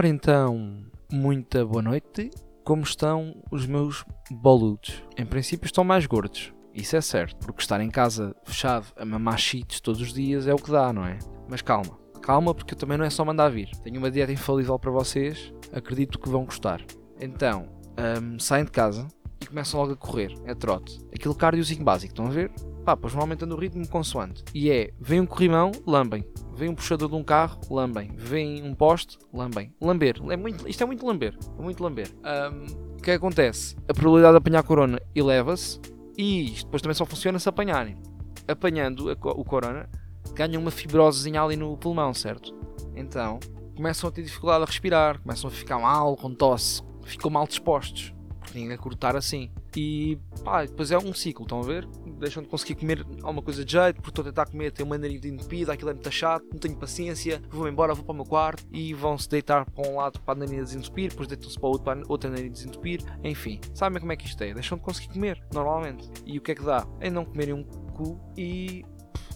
Ora então, muita boa noite. Como estão os meus boludos? Em princípio estão mais gordos. Isso é certo, porque estar em casa fechado a mamar cheats todos os dias é o que dá, não é? Mas calma, calma porque também não é só mandar vir. Tenho uma dieta infalível para vocês, acredito que vão gostar. Então, um, saem de casa e começam logo a correr, é trote. Aquele cardiozinho básico, estão a ver? Pá, pois vão aumentando o ritmo consoante. E é, vem um corrimão, lambem. Vem um puxador de um carro, lambem. Vem um poste, lambem. Lamber. É muito, isto é muito lamber. É muito lamber. Um, o que acontece? A probabilidade de apanhar corona eleva-se e isto depois também só funciona se apanharem. Apanhando a, o corona, ganham uma fibrosezinha ali no pulmão, certo? Então, começam a ter dificuldade a respirar, começam a ficar mal, com tosse, ficam mal dispostos. Ninguém a cortar assim. E pá, depois é um ciclo, estão a ver? Deixam de conseguir comer alguma coisa de jeito, porque estou a tentar comer, tenho uma nariz entupida, aquilo é muito chato, não tenho paciência, vou embora, vou para o meu quarto e vão-se deitar para um lado para a nariz desentupir, depois deitam-se para o outro para a outra nariz desentupir, enfim, sabem como é que isto é? Deixam de conseguir comer, normalmente. E o que é que dá? É não comerem um cu e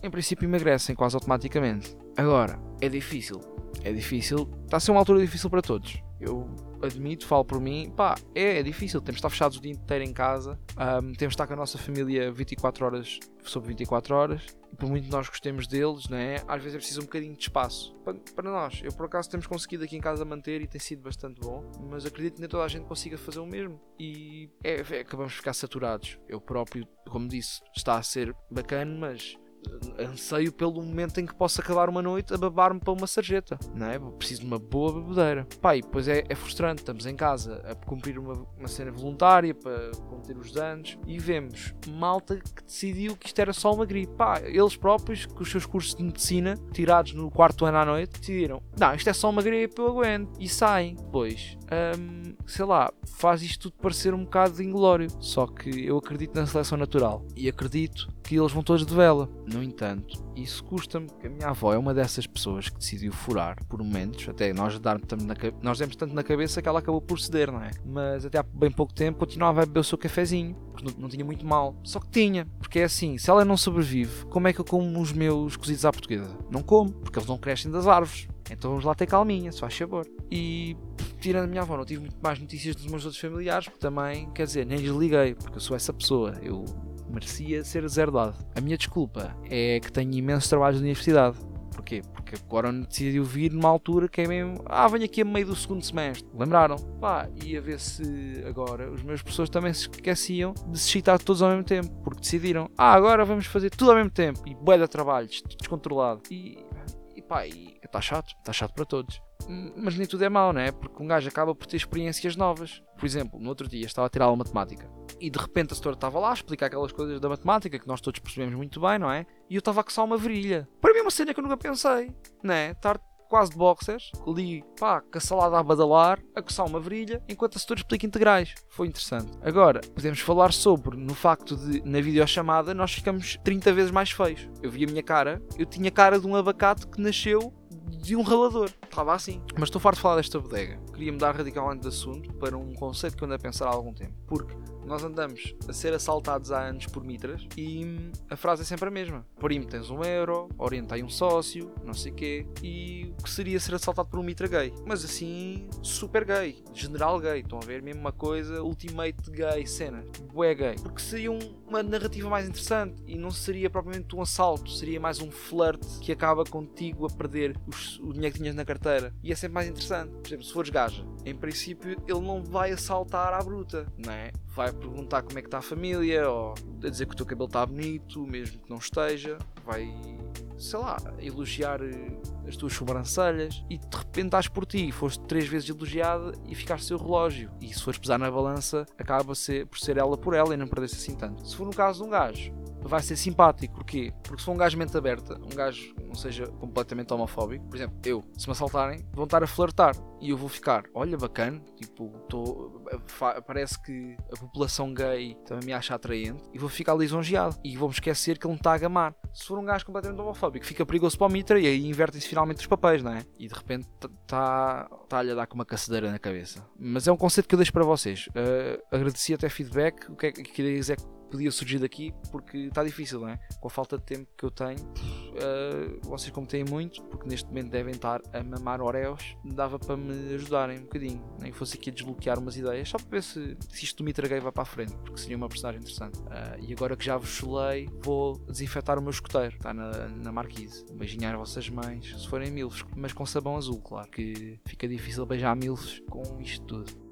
em princípio emagrecem quase automaticamente. Agora, é difícil. É difícil. Está a ser uma altura difícil para todos. Eu admito, falo por mim, pá, é, é difícil. Temos de estar fechados o dia inteiro em casa, um, temos de estar com a nossa família 24 horas sobre 24 horas. E por muito que nós gostemos deles, né, às vezes é preciso um bocadinho de espaço para, para nós. Eu, por acaso, temos conseguido aqui em casa manter e tem sido bastante bom, mas acredito que nem toda a gente consiga fazer o mesmo. E é, é, acabamos de ficar saturados. Eu próprio, como disse, está a ser bacana, mas anseio pelo momento em que posso acabar uma noite a babar-me para uma sarjeta, não é? Preciso de uma boa bebedeira. Pai, pois é, é frustrante, estamos em casa a cumprir uma, uma cena voluntária para conter os danos e vemos malta que decidiu que isto era só uma gripe. Pá, eles próprios, com os seus cursos de medicina, tirados no quarto ano à noite, decidiram, não, isto é só uma gripe, eu aguento. E saem. Pois, hum, sei lá, faz isto tudo parecer um bocado inglório. Só que eu acredito na seleção natural e acredito que eles vão todos de vela. No entanto, isso custa-me, que a minha avó é uma dessas pessoas que decidiu furar por momentos, até nós, dar na, nós demos tanto na cabeça que ela acabou por ceder, não é? Mas até há bem pouco tempo continuava a beber o seu cafezinho, porque não, não tinha muito mal. Só que tinha, porque é assim, se ela não sobrevive, como é que eu como os meus cozidos à portuguesa? Não como, porque eles não crescem das árvores. Então vamos lá ter calminha, se faz sabor. E tirando a minha avó, não tive muito mais notícias dos meus outros familiares, porque também, quer dizer, nem lhes liguei, porque eu sou essa pessoa. Eu merecia ser zero dado. A minha desculpa é que tenho imensos trabalhos de universidade. Porquê? Porque agora decidiu vir numa altura que é mesmo. Ah, venho aqui a meio do segundo semestre. Lembraram? Pá, ia ver se agora os meus professores também se esqueciam de se citar todos ao mesmo tempo. Porque decidiram. Ah, agora vamos fazer tudo ao mesmo tempo. E bué de trabalho, descontrolado. E. E pá, está chato. Está chato para todos. Mas nem tudo é mau, não é? Porque um gajo acaba por ter experiências novas. Por exemplo, no outro dia estava a tirar aula matemática e de repente a setora estava lá a explicar aquelas coisas da matemática que nós todos percebemos muito bem, não é? E eu estava a coçar uma virilha. Para mim é uma cena que eu nunca pensei, não é? Estar quase de boxers, ali, pá, com a salada a badalar, a coçar uma virilha, enquanto a setora explica integrais. Foi interessante. Agora, podemos falar sobre, no facto de, na videochamada, nós ficamos 30 vezes mais feios. Eu vi a minha cara, eu tinha cara de um abacate que nasceu de um ralador. Estava assim. Mas estou farto de falar desta bodega. Queria mudar radicalmente de assunto para um conceito que eu ando a pensar há algum tempo. Porque nós andamos a ser assaltados há anos por mitras e a frase é sempre a mesma. Primo, tens um euro, orientei um sócio, não sei quê. E o que seria ser assaltado por um mitra gay? Mas assim, super gay, general gay. Estão a ver? Mesmo uma coisa, ultimate gay, cena. Bué gay. Porque seria um, uma narrativa mais interessante e não seria propriamente um assalto, seria mais um flirt que acaba contigo a perder os, o dinheiro que tinhas na carteira. E é sempre mais interessante. Por exemplo, se fores gaja, em princípio ele não vai assaltar à bruta, não é? Vai perguntar como é que está a família, ou a dizer que o teu cabelo está bonito, mesmo que não esteja, vai, sei lá, elogiar eh, as tuas sobrancelhas e de repente estás por ti, foste três vezes elogiada e ficaste seu relógio. E se fores pesar na balança, acaba por ser ela por ela e não perder-se assim tanto. Se for no caso de um gajo vai ser simpático. Porquê? Porque se for um gajo mente aberta, um gajo não seja completamente homofóbico, por exemplo, eu, se me assaltarem, vão estar a flertar e eu vou ficar, olha, bacana, tipo, tô, parece que a população gay também me acha atraente e vou ficar lisonjeado e vou-me esquecer que ele me está a gamar. Se for um gajo completamente homofóbico, fica perigoso para o mitra e aí invertem-se finalmente os papéis, não é? E de repente está tá-lhe a dar com uma caçadeira na cabeça. Mas é um conceito que eu deixo para vocês. Uh, agradeci até feedback. O que é que queria dizer podia surgir daqui porque está difícil, não é? Com a falta de tempo que eu tenho, uh, vocês como têm muito, porque neste momento devem estar a mamar Oreos, dava para me ajudarem um bocadinho. Nem que fosse aqui a desbloquear umas ideias, só para ver se, se isto Mitra Gay vai para a frente, porque seria uma personagem interessante. Uh, e agora que já vos chulei, vou desinfetar o meu escoteiro, está na, na marquise. Às vossas mães, se forem milfos, mas com sabão azul, claro, que fica difícil beijar milfos com isto tudo.